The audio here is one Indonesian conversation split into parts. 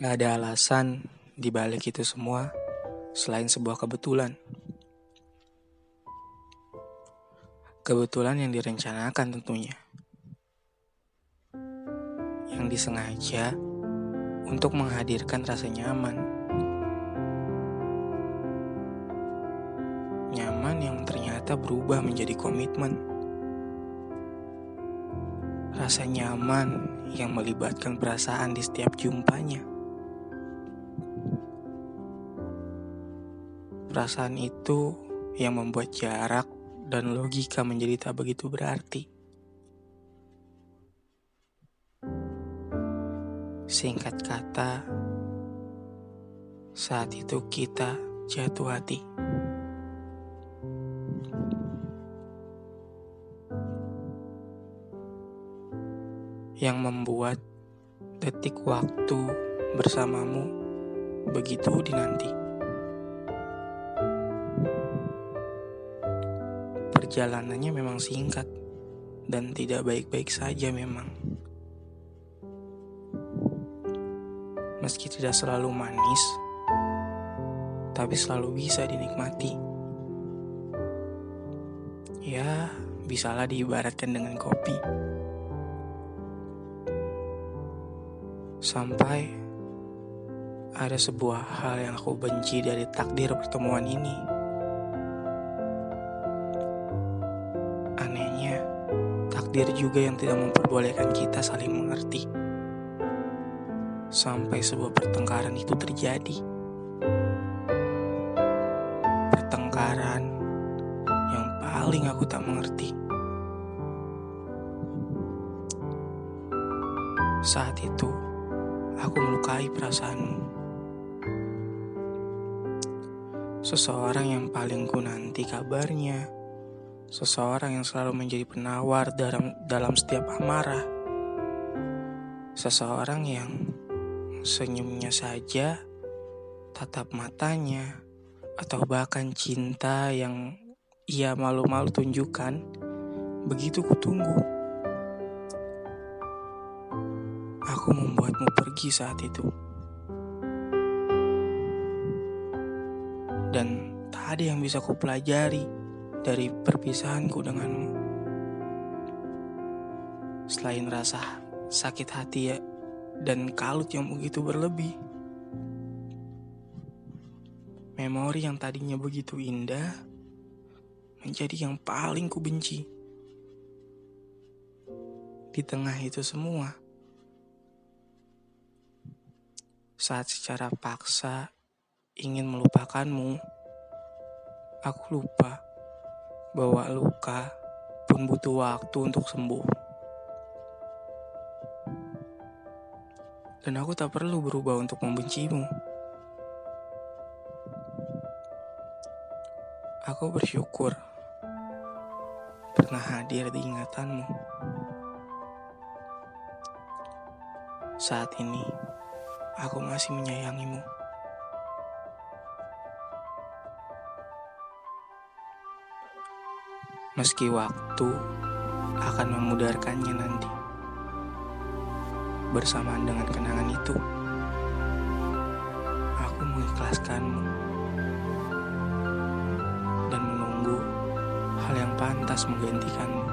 Gak ada alasan di balik itu semua selain sebuah kebetulan. Kebetulan yang direncanakan tentunya. Yang disengaja untuk menghadirkan rasa nyaman. Nyaman yang ternyata berubah menjadi komitmen. Rasa nyaman yang melibatkan perasaan di setiap jumpanya. Perasaan itu yang membuat jarak dan logika menjadi tak begitu berarti. Singkat kata, saat itu kita jatuh hati. Yang membuat detik waktu bersamamu begitu dinanti. Perjalanannya memang singkat dan tidak baik-baik saja memang. Meski tidak selalu manis, tapi selalu bisa dinikmati. Ya, bisalah diibaratkan dengan kopi. Sampai ada sebuah hal yang aku benci dari takdir pertemuan ini. Takdir juga yang tidak memperbolehkan kita saling mengerti. Sampai sebuah pertengkaran itu terjadi. Pertengkaran yang paling aku tak mengerti. Saat itu, aku melukai perasaanmu. Seseorang yang paling ku nanti kabarnya. Seseorang yang selalu menjadi penawar dalam, dalam setiap amarah. Seseorang yang senyumnya saja, tatap matanya, atau bahkan cinta yang ia malu-malu tunjukkan, begitu kutunggu. Aku membuatmu pergi saat itu. Dan tak ada yang bisa kupelajari dari perpisahanku denganmu. Selain rasa sakit hati ya, dan kalut yang begitu berlebih. Memori yang tadinya begitu indah menjadi yang paling kubenci. Di tengah itu semua, saat secara paksa ingin melupakanmu, aku lupa bahwa luka pun butuh waktu untuk sembuh. Dan aku tak perlu berubah untuk membencimu. Aku bersyukur pernah hadir di ingatanmu. Saat ini, aku masih menyayangimu. Meski waktu akan memudarkannya nanti. Bersamaan dengan kenangan itu, aku mengikhlaskanmu dan menunggu hal yang pantas menggantikanmu.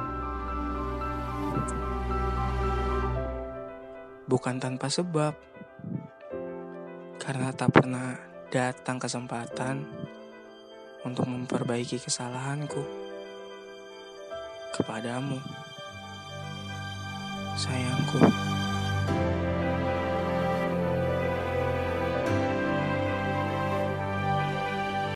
Bukan tanpa sebab, karena tak pernah datang kesempatan untuk memperbaiki kesalahanku kepadamu, sayangku.